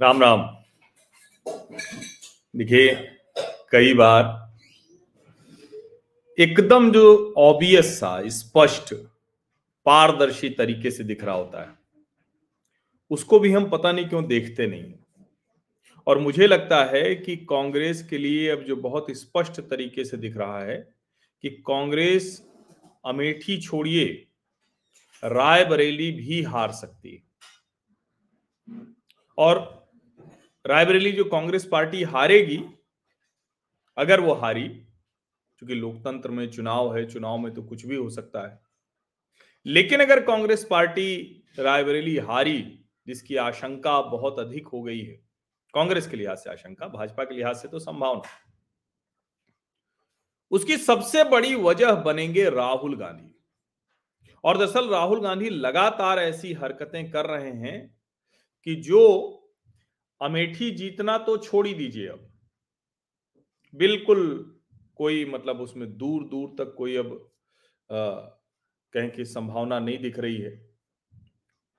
राम राम। देखिए, कई बार एकदम जो ऑबियस सा, स्पष्ट, पारदर्शी तरीके से दिख रहा होता है, उसको भी हम पता नहीं क्यों देखते नहीं और मुझे लगता है कि कांग्रेस के लिए अब जो बहुत स्पष्ट तरीके से दिख रहा है कि कांग्रेस अमेठी छोड़िए, रायबरेली भी हार सकती है। और रायबरेली जो कांग्रेस पार्टी हारेगी, अगर वो हारी, क्योंकि लोकतंत्र में चुनाव है, चुनाव में तो कुछ भी हो सकता है। लेकिन अगर कांग्रेस पार्टी रायबरेली हारी, जिसकी आशंका बहुत अधिक हो गई है, कांग्रेस के लिहाज से आशंका, भाजपा के लिहाज से तो संभावना। उसकी सबसे बड़ी वजह बनेंगे राहुल गांधी। और दरअसल राहुल गांधी लगातार ऐसी हरकतें कर रहे हैं कि जो अमेठी जीतना तो छोड़ ही दीजिए अब। बिल्कुल कोई मतलब उसमें दूर दूर तक कोई अब कहें कि संभावना नहीं दिख रही है।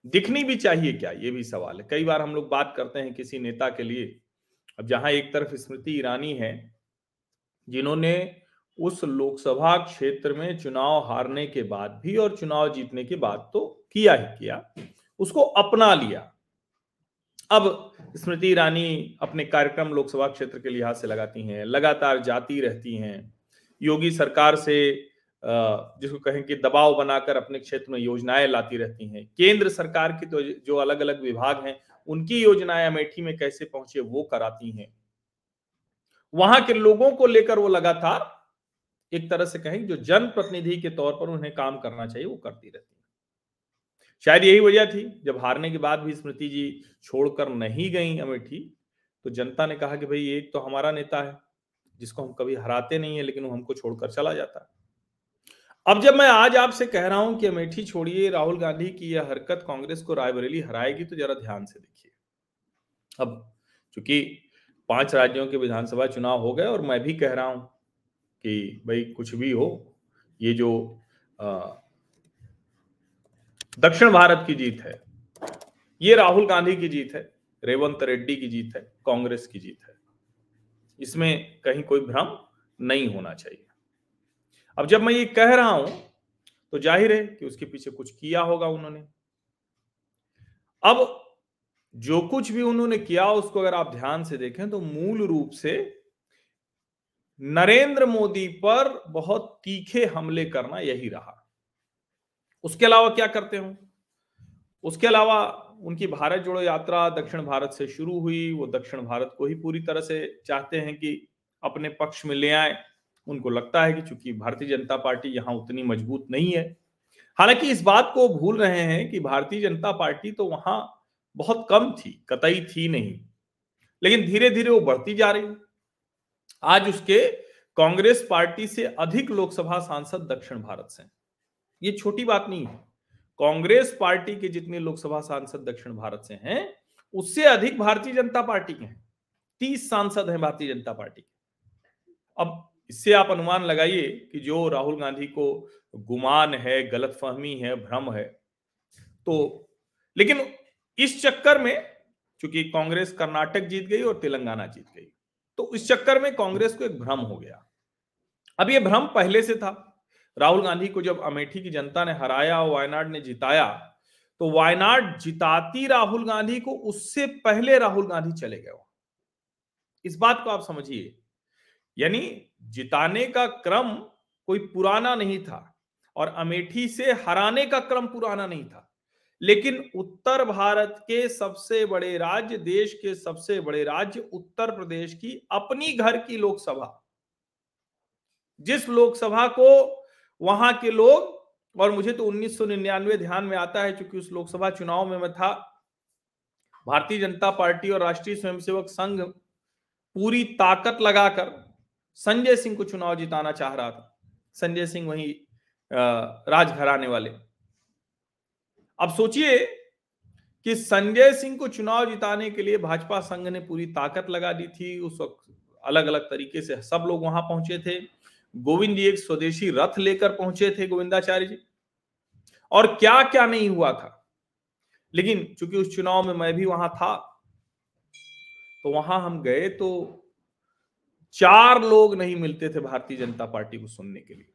दिखनी भी चाहिए क्या? ये भी सवाल है। कई बार हम लोग बात करते हैं किसी नेता के लिए। अब जहाँ एक तरफ़ स्मृति ईरानी है, जिन्होंने उस लोकसभा क्षेत्र में चुनाव हारने के बाद भी और चुनाव जीतने के बाद तो किया ही किया। उसको अपना लिया। अब स्मृति ईरानी अपने कार्यक्रम लोकसभा क्षेत्र के लिहाज से लगाती हैं, लगातार जाती रहती हैं। योगी सरकार से जिसको कहें कि दबाव बनाकर अपने क्षेत्र में योजनाएँ लाती रहती हैं। केंद्र सरकार की तो जो अलग अलग विभाग हैं, उनकी योजनाएँ अमेठी में कैसे पहुँचे, वो कराती हैं। वहाँ के लोगों को लेकर वो लगातार एक तरह से कहें जो जनप्रतिनिधि के तौर पर उन्हें काम करना चाहिए, वो करती रहती है। शायद यही वजह थी, जब हारने के बाद भी स्मृति जी छोड़कर नहीं गई अमेठी तो जनता ने कहा कि भाई एक तो हमारा नेता है, जिसको हम कभी हराते नहीं है, लेकिन वो हमको छोड़कर चला जाता है। अब जब मैं आज आपसे कह रहा हूँ कि अमेठी छोड़िए, राहुल गांधी की यह हरकत कांग्रेस को रायबरेली हराएगी तो जरा ध्यान से देखिए। अब चूँकि पाँच राज्यों के विधानसभा चुनाव हो गए, और मैं भी कह रहा हूँ कि भाई कुछ भी हो, ये जो दक्षिण भारत की जीत है। ये राहुल गांधी की जीत है, रेवंत रेड्डी की जीत है, कांग्रेस की जीत है। इसमें कहीं कोई भ्रम नहीं होना चाहिए। अब जब मैं ये कह रहा हूँ तो ज़ाहिर है कि उसके पीछे कुछ किया होगा उन्होंने। अब जो कुछ भी उन्होंने किया, उसको अगर आप ध्यान से देखें तो मूल रूप से नरेंद्र मोदी पर बहुत तीखे हमले करना यही रहा। उसके अलावा क्या करते हो उसके अलावा उनकी भारत जोड़ो यात्रा दक्षिण भारत से शुरू हुई। वो दक्षिण भारत को ही पूरी तरह से चाहते हैं कि अपने पक्ष में ले आए। उनको लगता है कि चूँकि भारतीय जनता पार्टी यहाँ उतनी मज़बूत नहीं है। हालाँकि इस बात को भूल रहे हैं कि भारतीय जनता पार्टी तो वहाँ बहुत कम थी, कतई थी नहीं। लेकिन धीरे धीरे वो बढ़ती जा रही आज उसके कांग्रेस पार्टी से अधिक लोकसभा सांसद दक्षिण भारत से ये छोटी बात नहीं है। कांग्रेस पार्टी के जितने लोकसभा सांसद दक्षिण भारत से हैं, उससे अधिक भारतीय जनता पार्टी के हैं। तीस सांसद हैं भारतीय जनता पार्टी के। अब इससे आप अनुमान लगाइए कि जो राहुल गांधी को गुमान है, गलतफहमी है, भ्रम है तो लेकिन इस चक्कर में, चूँकि कांग्रेस कर्नाटक जीत गई और तेलंगाना जीत गई तो इस चक्कर में कांग्रेस को एक भ्रम हो गया। अब यह भ्रम पहले से था। राहुल गांधी को जब अमेठी की जनता ने हराया और वायनाड ने जिताया तो वायनाड जिताती राहुल गांधी को उससे पहले राहुल गांधी चले गए इस बात को आप समझिए। यानी जिताने का क्रम कोई पुराना नहीं था और अमेठी से हराने का क्रम पुराना नहीं था। लेकिन उत्तर भारत के सबसे बड़े राज्य, देश के सबसे बड़े राज्य उत्तर प्रदेश की अपनी घर की लोकसभा। जिस लोकसभा को वहाँ के लोग, और मुझे तो 1999 ध्यान में आता है क्योंकि उस लोकसभा चुनाव में मैं था। भारतीय जनता पार्टी और राष्ट्रीय स्वयंसेवक संघ पूरी ताकत लगाकर संजय सिंह को चुनाव जिताना चाह रहा था। संजय सिंह वही राजघराने वाले। अब सोचिए कि संजय सिंह को चुनाव जिताने के लिए भाजपा संघ ने पूरी ताकत लगा दी थी। उस वक्त अलग अलग तरीके से सब लोग वहाँ पहुँचे थे। गोविंद जी एक स्वदेशी रथ लेकर पहुँचे थे गोविंदाचार्य जी। और क्या क्या नहीं हुआ था? लेकिन चूँकि उस चुनाव में मैं भी वहाँ था तो वहाँ हम गए तो चार लोग नहीं मिलते थे भारतीय जनता पार्टी को सुनने के लिए।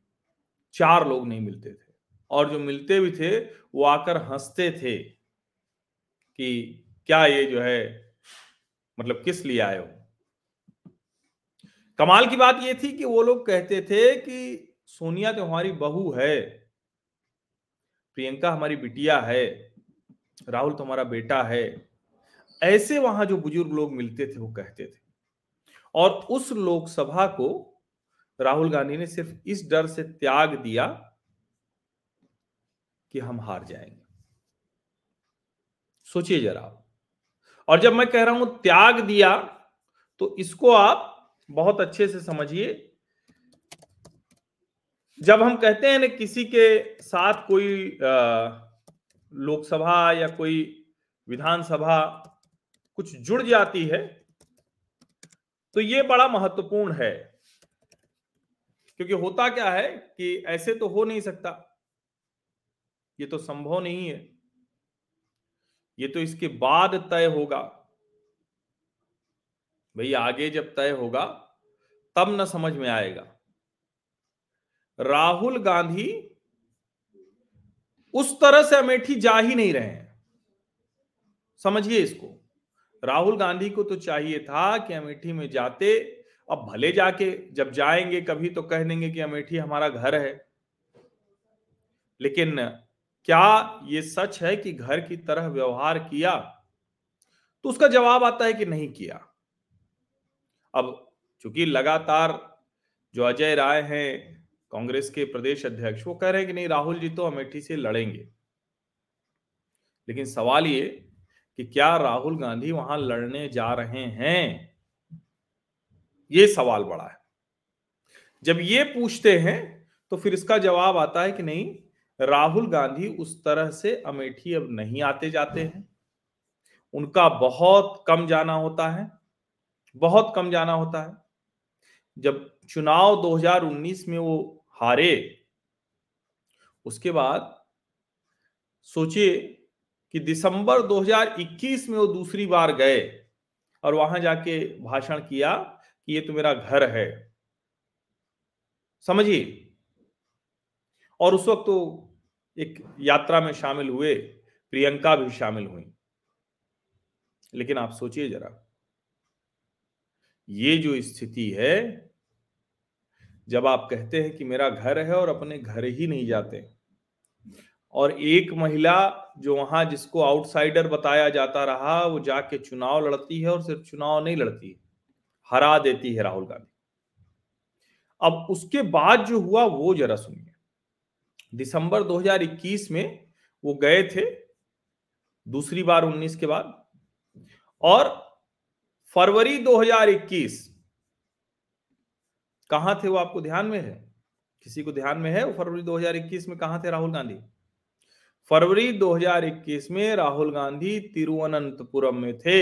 चार लोग नहीं मिलते थे। और जो मिलते भी थे, वो आकर हँसते थे कि क्या ये जो है मतलब किस लिए आए हो? कमाल की बात यह थी कि वो लोग कहते थे कि सोनिया तो हमारी बहू है, प्रियंका हमारी बिटिया है, राहुल तो हमारा बेटा है। ऐसे वहाँ जो बुज़ुर्ग लोग मिलते थे, वो कहते थे। और उस लोकसभा को राहुल गांधी ने सिर्फ़ इस डर से त्याग दिया कि हम हार जाएँगे। सोचिए जरा। और जब मैं कह रहा हूँ त्याग दिया तो इसको आप बहुत अच्छे से समझिए। जब हम कहते हैं ना किसी के साथ कोई लोकसभा या कोई विधानसभा कुछ जुड़ जाती है तो ये बड़ा महत्वपूर्ण है। क्योंकि होता क्या है कि ऐसे तो हो नहीं सकता। ये तो संभव नहीं है। ये तो इसके बाद तय होगा। भाई, आगे जब तय होगा, तब न समझ में आएगा। राहुल गांधी उस तरह से अमेठी जा ही नहीं रहे हैं। समझिए इसको। राहुल गांधी को तो चाहिए था कि अमेठी में जाते, अब भले जाके, जब जाएँगे कभी तो कह देंगे कि अमेठी हमारा घर है। लेकिन क्या ये सच है कि घर की तरह व्यवहार किया? तो उसका जवाब आता है कि नहीं किया। अब चूँकि लगातार जो अजय राय हैं कांग्रेस के प्रदेश अध्यक्ष, वो कह रहे हैं कि नहीं, राहुल जी तो अमेठी से लड़ेंगे। लेकिन सवाल ये कि क्या राहुल गांधी वहाँ लड़ने जा रहे हैं? ये सवाल बड़ा है। जब ये पूछते हैं तो फिर इसका जवाब आता है कि नहीं, राहुल गांधी उस तरह से अमेठी अब नहीं आते जाते हैं। उनका बहुत कम जाना होता है। बहुत कम जाना होता है। जब चुनाव 2019 में वो हारे, उसके बाद सोचिए कि दिसंबर 2021 में वो दूसरी बार गए और वहाँ जाके भाषण किया कि ये तो मेरा घर है। समझिए? और उस वक्त तो एक यात्रा में शामिल हुए, प्रियंका भी शामिल हुई। लेकिन आप सोचिए जरा। ये जो स्थिति है, जब आप कहते हैं कि मेरा घर है और अपने घर ही नहीं जाते, और एक महिला जो वहाँ जिसको आउटसाइडर बताया जाता रहा, वो जाके चुनाव लड़ती है और सिर्फ़ चुनाव नहीं लड़ती, हरा देती है राहुल गांधी। अब उसके बाद जो हुआ, वो जरा सुनिए। दिसंबर 2021 में वो गए थे, दूसरी बार 19 के बाद, और फरवरी 2021 कहाँ थे वो आपको ध्यान में है? किसी को ध्यान में है वो फरवरी 2021 में कहा थे राहुल गांधी? फरवरी 2021 में राहुल गांधी तिरुवनंतपुरम में थे।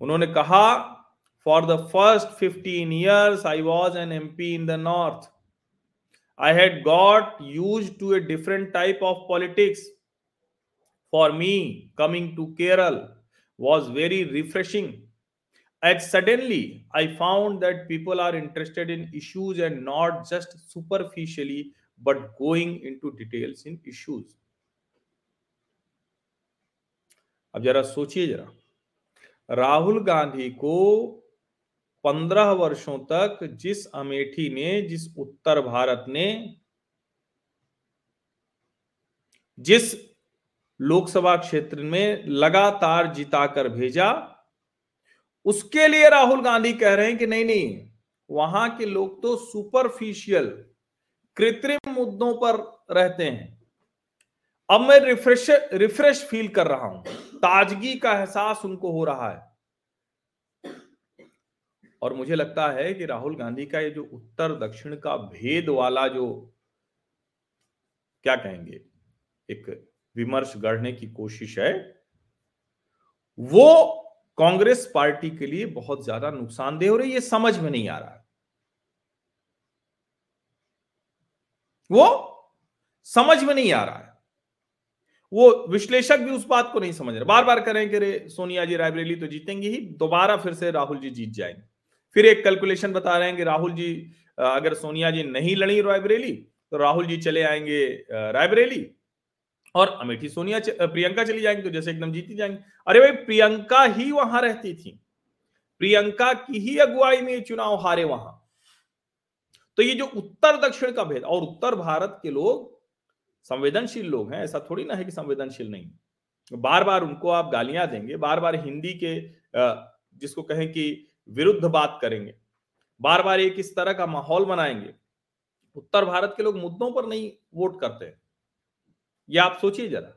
उन्होंने कहा for the first fifteen years I was an MP in the north I had got use to a different type of politics for me coming to Kerala was very refreshing and suddenly i found that people are interested in issues and not just superficially but going into details in issues अब जरा सोचिए जरा राहुल गांधी को पंद्रह वर्षों तक जिस अमेठी ने जिस उत्तर भारत ने जिस लोकसभा क्षेत्र में लगातार जिताकर भेजा। उसके लिए राहुल गांधी कह रहे हैं कि नहीं नहीं, वहाँ के लोग तो सुपरफिशियल कृत्रिम मुद्दों पर रहते हैं। अब मैं रिफ्रेश रिफ्रेश फील कर रहा हूँ। ताजगी का एहसास उनको हो रहा है। और मुझे लगता है कि राहुल गांधी का ये जो उत्तर दक्षिण का भेद वाला जो, क्या कहेंगे, एक विमर्श गढ़ने की कोशिश है, वो कांग्रेस पार्टी के लिए बहुत ज़्यादा नुकसानदेह हो रही है, ये समझ में नहीं आ रहा वो समझ में नहीं आ रहा है। वो विश्लेषक भी उस बात को नहीं समझ रहे। बार बार करें कि सोनिया जी रायबरेली तो जीतेंगे ही, दोबारा फिर से राहुल जी जीत जाएँगे। फिर एक कैलकुलेशन बता रहे हैं कि राहुल जी अगर सोनिया जी नहीं लड़ी रायबरेली तो राहुल जी चले आएँगे रायबरेली। और अमेठी सोनिया प्रियंका चली जाएँगी तो जैसे एकदम जीती जाएँगे। अरे भाई, प्रियंका ही वहाँ रहती थी। प्रियंका की ही अगुवाई में चुनाव हारे वहाँ। तो ये जो उत्तर दक्षिण का भेद, और उत्तर भारत के लोग संवेदनशील लोग हैं, ऐसा थोड़ी ना है कि संवेदनशील नहीं बार बार उनको आप गालियाँ देंगे बार बार हिंदी के जिसको कहें कि विरुद्ध बात करेंगे बार बार एक इस तरह का माहौल बनाएँगे उत्तर भारत के लोग मुद्दों पर नहीं वोट करते। ये आप सोचिए जरा।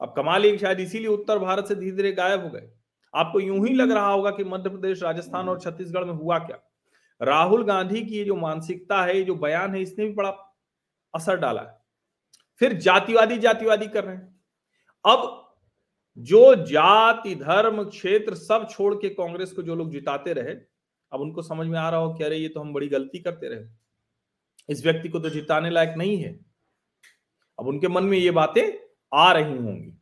अब कमाल एक शायद इसीलिए उत्तर भारत से धीरे धीरे गायब हो गए। आपको यूँ ही लग रहा होगा कि मध्य प्रदेश राजस्थान और छत्तीसगढ़ में हुआ क्या? राहुल गांधी की ये जो मानसिकता है ये जो बयान है इसने भी बड़ा असर डाला है। फिर जातिवादी जातिवादी कर रहे हैं। अब जो जाति धर्म क्षेत्र सब छोड़ के कांग्रेस को जो लोग जिताते रहे अब उनको समझ में आ रहा हो कि अरे ये तो हम बड़ी गलती करते रहे। इस व्यक्ति को तो जिताने लायक नहीं है। अब उनके मन में ये बातें आ रही होंगी।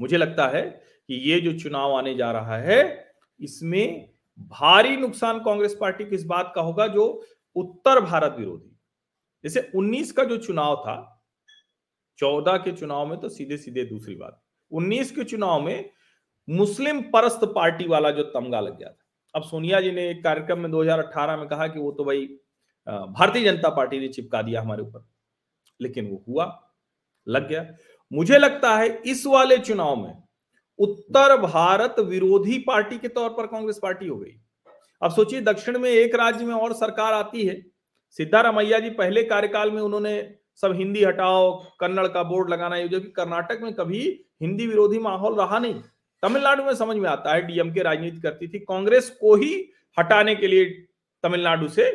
मुझे लगता है कि ये जो चुनाव आने जा रहा है, इसमें भारी नुकसान कांग्रेस पार्टी को इस बात का होगा जो उत्तर भारत विरोधी। जैसे 19 का जो चुनाव था 14 के चुनाव में तो सीधे सीधे दूसरी बात। 19 के चुनाव में मुस्लिम परस्त पार्टी वाला जो तमगा लग गया था। अब सोनिया जी ने एक कार्यक्रम में 2018 में कहा कि वो तो भाई भारतीय जनता पार्टी ने चिपका दिया हमारे ऊपर। लेकिन वो हुआ। लग गया। मुझे लगता है इस वाले चुनाव में उत्तर भारत विरोधी पार्टी के तौर पर कांग्रेस पार्टी हो गई। अब सोचिए, दक्षिण में एक राज्य में और सरकार आती है। सिद्धारामैया जी पहले कार्यकाल में उन्होंने सब हिंदी हटाओ, कन्नड़ का बोर्ड लगाना जो कि कर्नाटक में कभी हिंदी विरोधी माहौल रहा नहीं। तमिलनाडु में समझ में आता है डीएमके राजनीति करती थी। कांग्रेस को ही हटाने के लिए तमिलनाडु से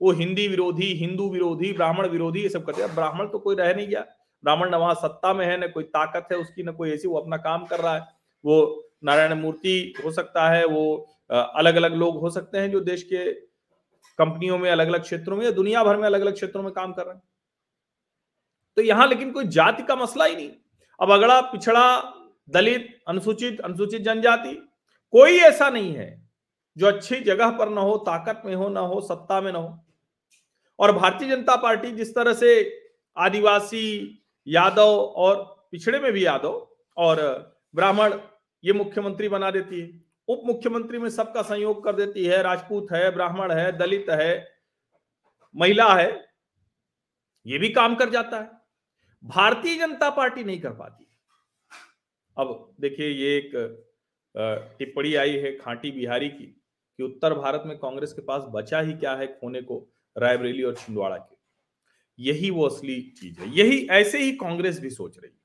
वो हिंदी विरोधी, हिंदू विरोधी, ब्राह्मण विरोधी, ये सब करते ब्राह्मण तो कोई रह नहीं गया। ब्राह्मण न वहाँ सत्ता में है, न कोई ताकत है उसकी, न कोई ऐसी, वो अपना काम कर रहा है। वो नारायण मूर्ति हो सकता है, वो अलग अलग लोग हो सकते हैं जो देश के कंपनियों में अलग अलग क्षेत्रों में या दुनिया भर में अलग अलग क्षेत्रों में काम कर रहे हैं। तो यहाँ लेकिन कोई जाति का मसला ही नहीं। अब अगड़ा पिछड़ा दलित, अनुसूचित अनुसूचित जनजाति, कोई ऐसा नहीं है जो अच्छी जगह पर ना हो, ताकत में हो, ना हो, सत्ता में ना हो। और भारतीय जनता पार्टी जिस तरह से आदिवासी यादव और पिछड़े में भी यादव और ब्राह्मण ये मुख्यमंत्री बना देती है। उप मुख्यमंत्री में सबका संयोग कर देती है। राजपूत है, ब्राह्मण है, दलित है, महिला है, ये भी काम कर जाता है। भारतीय जनता पार्टी नहीं कर पाती। अब देखिए ये एक टिप्पणी आई है खांटी बिहारी की कि उत्तर भारत में कांग्रेस के पास बचा ही क्या है खोने को रायबरेली और छिंदवाड़ा के। यही वो असली चीज़ है। यही ऐसे ही कांग्रेस भी सोच रही है।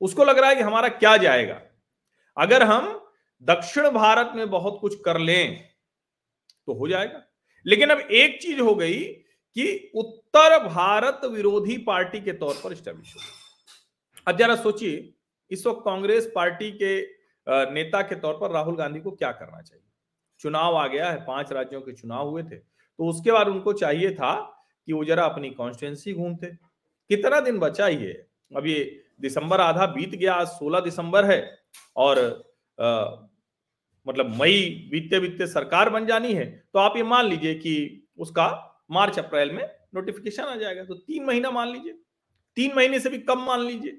उसको लग रहा है कि हमारा क्या जाएगा? अगर हम दक्षिण भारत में बहुत कुछ कर लें तो हो जाएगा। लेकिन अब एक चीज़ हो गई कि उत्तर भारत विरोधी पार्टी के तौर पर स्टैब्लिश हो अब जरा सोचिए, इस वक्त कांग्रेस पार्टी के नेता के तौर पर राहुल गांधी को क्या करना चाहिए? चुनाव आ गया है, पाँच राज्यों के चुनाव हुए थे तो उसके बाद उनको चाहिए था कि वो जरा अपनी कॉन्स्टिट्युएंसी घूमते। कितना दिन बचा है अब ये दिसंबर आधा बीत गया आज सोलह दिसंबर है और आ, मतलब मई बीतते बीतते सरकार बन जानी है तो आप ये मान लीजिए कि उसका मार्च अप्रैल में नोटिफिकेशन आ जाएगा तो तीन महीना मान लीजिए तीन महीने से भी कम मान लीजिए।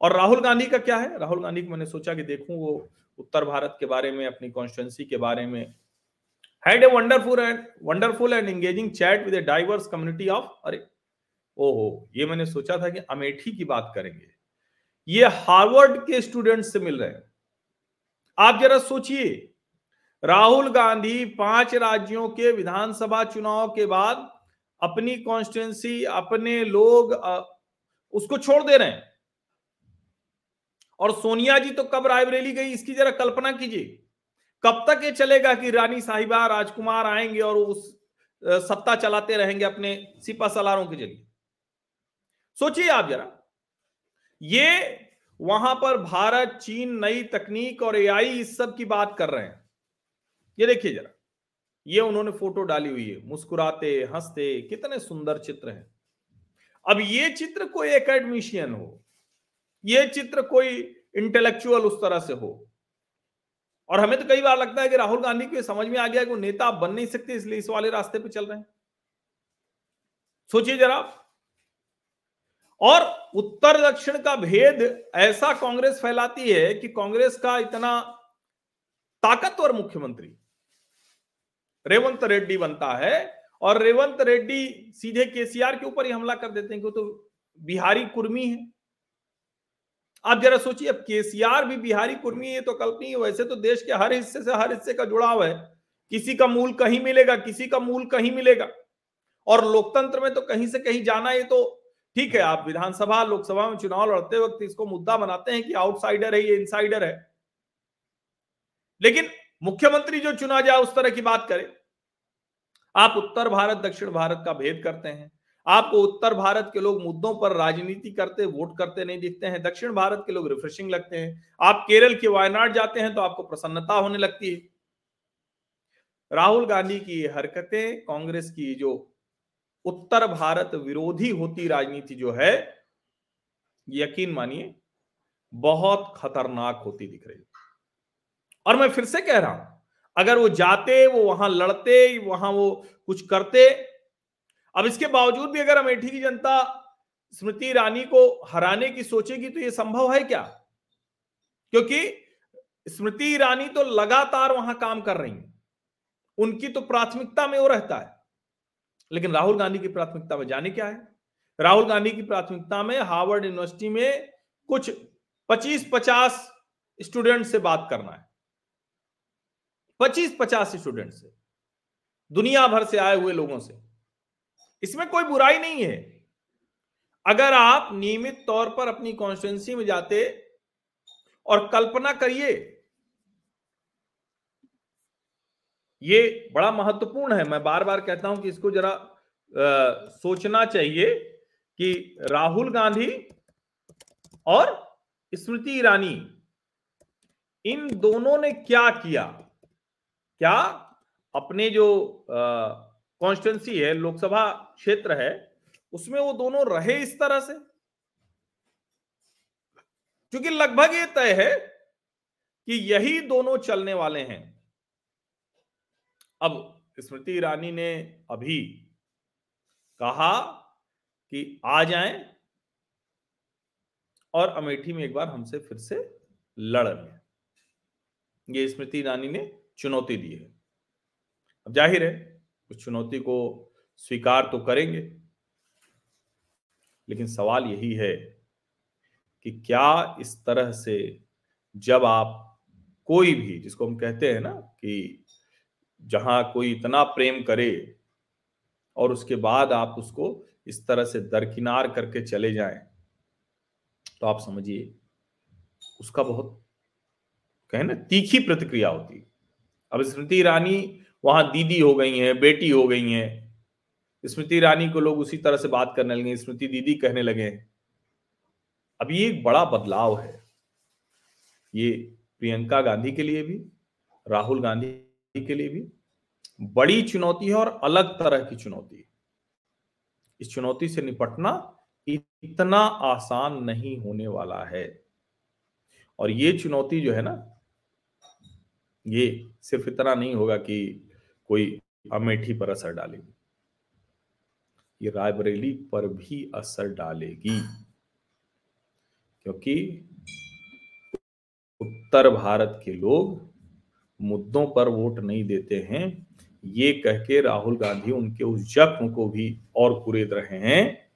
और राहुल गांधी का क्या है? राहुल गांधी को मैंने सोचा कि देखूँ वो उत्तर भारत के बारे में अपनी कॉन्स्टिट्युएंसी के बारे में had a wonderful and wonderful and engaging chat with a diverse community of, अरे, ओहो, ये मैंने सोचा था कि अमेठी की बात करेंगे। ये हार्वर्ड के स्टूडेंट से मिल रहे हैं। आप जरा सोचिए, राहुल गांधी पाँच राज्यों के विधानसभा चुनाव के बाद अपनी कॉन्स्टिट्युएंसी अपने लोग उसको छोड़ दे रहे हैं। और सोनिया जी तो कब रायबरेली गई, इसकी जरा कल्पना कीजिए। कब तक ये चलेगा कि रानी साहिबा, राजकुमार आएँगे और उस सत्ता चलाते रहेंगे अपने सिपा सलारों के ज़रिए? सोचिए आप जरा। ये वहाँ पर भारत, चीन, नई तकनीक और एआई इस सब की बात कर रहे हैं। ये देखिए जरा। ये उन्होंने फ़ोटो डाली हुई है। मुस्कुराते, हँसते, कितने सुंदर चित्र हैं। अब ये चित्र कोई एकेडमिशियन हो, ये चित्र कोई इंटेलेक्चुअल उस तरह से हो और हमें तो कई बार लगता है कि राहुल गांधी को समझ में आ गया कि वो नेता बन नहीं सकते, इसलिए इस वाले रास्ते पे चल रहे हैं। सोचिए जरा। और उत्तर दक्षिण का भेद ऐसा कांग्रेस फैलाती है कि कांग्रेस का इतना ताकतवर मुख्यमंत्री रेवंत रेड्डी बनता है और रेवंत रेड्डी सीधे केसीआर के ऊपर ही हमला कर देते हैं क्यों तो बिहारी कुर्मी है। आप जरा सोचिए, अब केसीआर भी बिहारी कुर्मी है तो कल्पनीय वैसे तो देश के हर हिस्से से हर हिस्से का जुड़ाव है। किसी का मूल कहीं मिलेगा, किसी का मूल कहीं मिलेगा। और लोकतंत्र में तो कहीं से कहीं जाना, ये तो ठीक है, आप विधानसभा, लोकसभा में चुनाव लड़ते वक्त इसको मुद्दा बनाते हैं कि आउटसाइडर है, ये इनसाइडर है। लेकिन मुख्यमंत्री जो चुना जाए, उस तरह की बात करें। आप उत्तर भारत, दक्षिण भारत का भेद करते हैं। आपको उत्तर भारत के लोग मुद्दों पर राजनीति करते, वोट करते नहीं दिखते हैं। दक्षिण भारत के लोग रिफ्रेशिंग लगते हैं। आप केरल के वायनाड जाते हैं तो आपको प्रसन्नता होने लगती है। राहुल गांधी की हरकतें, कांग्रेस की जो उत्तर भारत विरोधी होती राजनीति जो है, यकीन मानिए, बहुत खतरनाक होती दिख रही और मैं फिर से कह रहा हूँ, अगर वो जाते, वो वहाँ लड़ते, वहाँ वो कुछ करते अब इसके बावजूद भी अगर अमेठी की जनता स्मृति ईरानी को हराने की सोचेगी तो यह संभव है क्या? क्योंकि स्मृति ईरानी तो लगातार वहाँ काम कर रही है। उनकी तो प्राथमिकता में वो रहता है। लेकिन राहुल गांधी की प्राथमिकता में जाने क्या है? राहुल गांधी की प्राथमिकता में हार्वर्ड यूनिवर्सिटी में कुछ 25-50 स्टूडेंट से बात करना है। 25-50 स्टूडेंट से। दुनिया भर से आए हुए लोगों से। इसमें कोई बुराई नहीं है। अगर आप नियमित तौर पर अपनी कॉन्स्टिट्यूंसी में जाते और कल्पना करिए ये बड़ा महत्वपूर्ण है। मैं बार बार कहता हूँ कि इसको जरा आ, सोचना चाहिए कि राहुल गांधी और स्मृति ईरानी इन दोनों ने क्या किया? क्या अपने जो कॉन्स्टिट्युंसी है, लोकसभा क्षेत्र है, उसमें वो दोनों रहे इस तरह से? क्योंकि लगभग ये तय है कि यही दोनों चलने वाले हैं। अब स्मृति ईरानी ने अभी कहा कि आ जाएँ और अमेठी में एक बार हमसे फिर से लड़ लें। ये स्मृति ईरानी ने चुनौती दी है। अब ज़ाहिर है उस चुनौती को स्वीकार तो करेंगे, लेकिन सवाल यही है कि क्या इस तरह से जब आप कोई भी, जिसको हम कहते हैं ना कि जहाँ कोई इतना प्रेम करे और उसके बाद आप उसको इस तरह से दरकिनार करके चले जाएँ तो आप समझिए उसका बहुत, कहे ना, तीखी प्रतिक्रिया होती अब स्मृति ईरानी वहाँ दीदी हो गई हैं, बेटी हो गई हैं। स्मृति ईरानी को लोग उसी तरह से बात करने लगे, स्मृति दीदी कहने लगे, अब ये एक बड़ा बदलाव है। ये प्रियंका गांधी के लिए भी, राहुल गांधी के लिए भी बड़ी चुनौती है और अलग तरह की चुनौती है। इस चुनौती से निपटना इतना आसान नहीं होने वाला है। और ये चुनौती जो है ना, ये सिर्फ़ इतना नहीं होगा कि कोई अमेठी पर असर डालेगी। ये रायबरेली पर भी असर डालेगी। क्योंकि उत्तर भारत के लोग मुद्दों पर वोट नहीं देते हैं। ये कह के राहुल गांधी उनके उस जख्म को भी और कुरेद रहे हैं,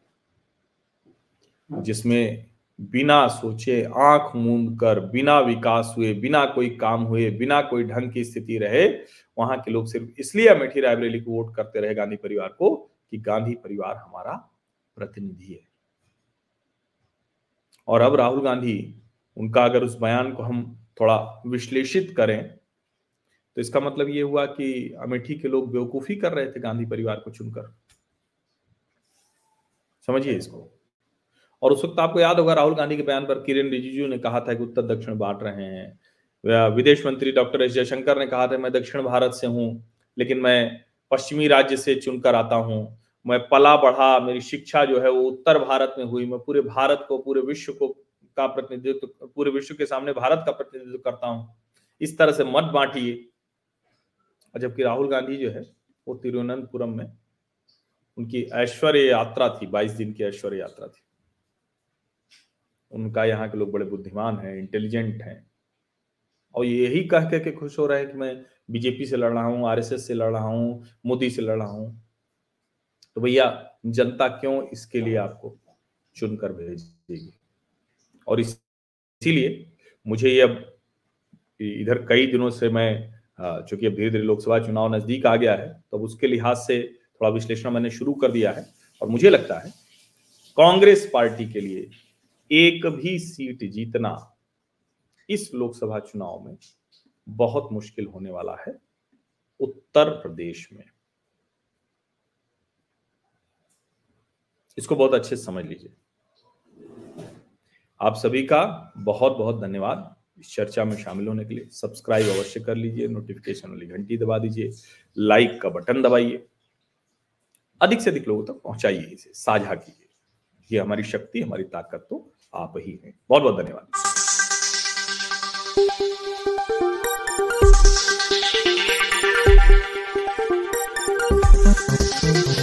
जिसमें बिना सोचे आँख मूंद कर, बिना विकास हुए, बिना कोई काम हुए, बिना कोई ढंग की स्थिति रहे वहाँ के लोग सिर्फ़ इसलिए अमेठी रायबरेली को वोट करते रहे गांधी परिवार को कि गांधी परिवार हमारा प्रतिनिधि है। और अब राहुल गांधी, उनका अगर उस बयान को हम थोड़ा विश्लेषित करें तो इसका मतलब ये हुआ कि अमेठी के लोग बेवकूफ़ी कर रहे थे गांधी परिवार को चुनकर। समझिए इसको। और उस वक्त आपको याद होगा, राहुल गांधी के बयान पर किरण रिजिजू ने कहा था कि उत्तर दक्षिण बांट रहे हैं। विदेश मंत्री डॉक्टर एस जयशंकर ने कहा था, मैं दक्षिण भारत से हूँ, लेकिन मैं पश्चिमी राज्य से चुनकर आता हूँ। मैं पला बढ़ा, मेरी शिक्षा जो है वो उत्तर भारत में हुई। मैं पूरे भारत को, पूरे विश्व को का प्रतिनिधित्व, पूरे विश्व के सामने भारत का प्रतिनिधित्व करता हूँ। इस तरह से मत बांटिए। जबकि राहुल गांधी जो है, वो तिरुवनंतपुरम में उनकी ऐश्वर्य यात्रा थी 22 दिन की ऐश्वर्य यात्रा थी। उनका यहाँ के लोग बड़े बुद्धिमान हैं, इंटेलिजेंट हैं। और यही कह कह के खुश हो रहे हैं कि मैं बीजेपी से लड़ रहा हूँ, आरएसएस से लड़ रहा हूँ, मोदी से लड़ रहा हूँ। तो भैया, जनता क्यों इसके लिए आपको चुनकर भेजेगी? और इसीलिए मुझे ये अब इधर कई दिनों से मैं चूँकि अब धीरे धीरे लोकसभा चुनाव नज़दीक आ गया है तो अब उसके लिहाज से थोड़ा विश्लेषण मैंने शुरू कर दिया है और मुझे लगता है कांग्रेस पार्टी के लिए एक भी सीट जीतना इस लोकसभा चुनाव में बहुत मुश्किल होने वाला है उत्तर प्रदेश में। इसको बहुत अच्छे से समझ लीजिए। आप सभी का बहुत बहुत धन्यवाद इस चर्चा में शामिल होने के लिए। सब्सक्राइब अवश्य कर लीजिए नोटिफिकेशन वाली घंटी दबा दीजिए लाइक का बटन दबाइए। अधिक से अधिक लोगों तक पहुंचाइए इसे, साझा कीजिए। ये हमारी शक्ति, हमारी ताकत तो आप ही हैं। बहुत बहुत धन्यवाद। thank you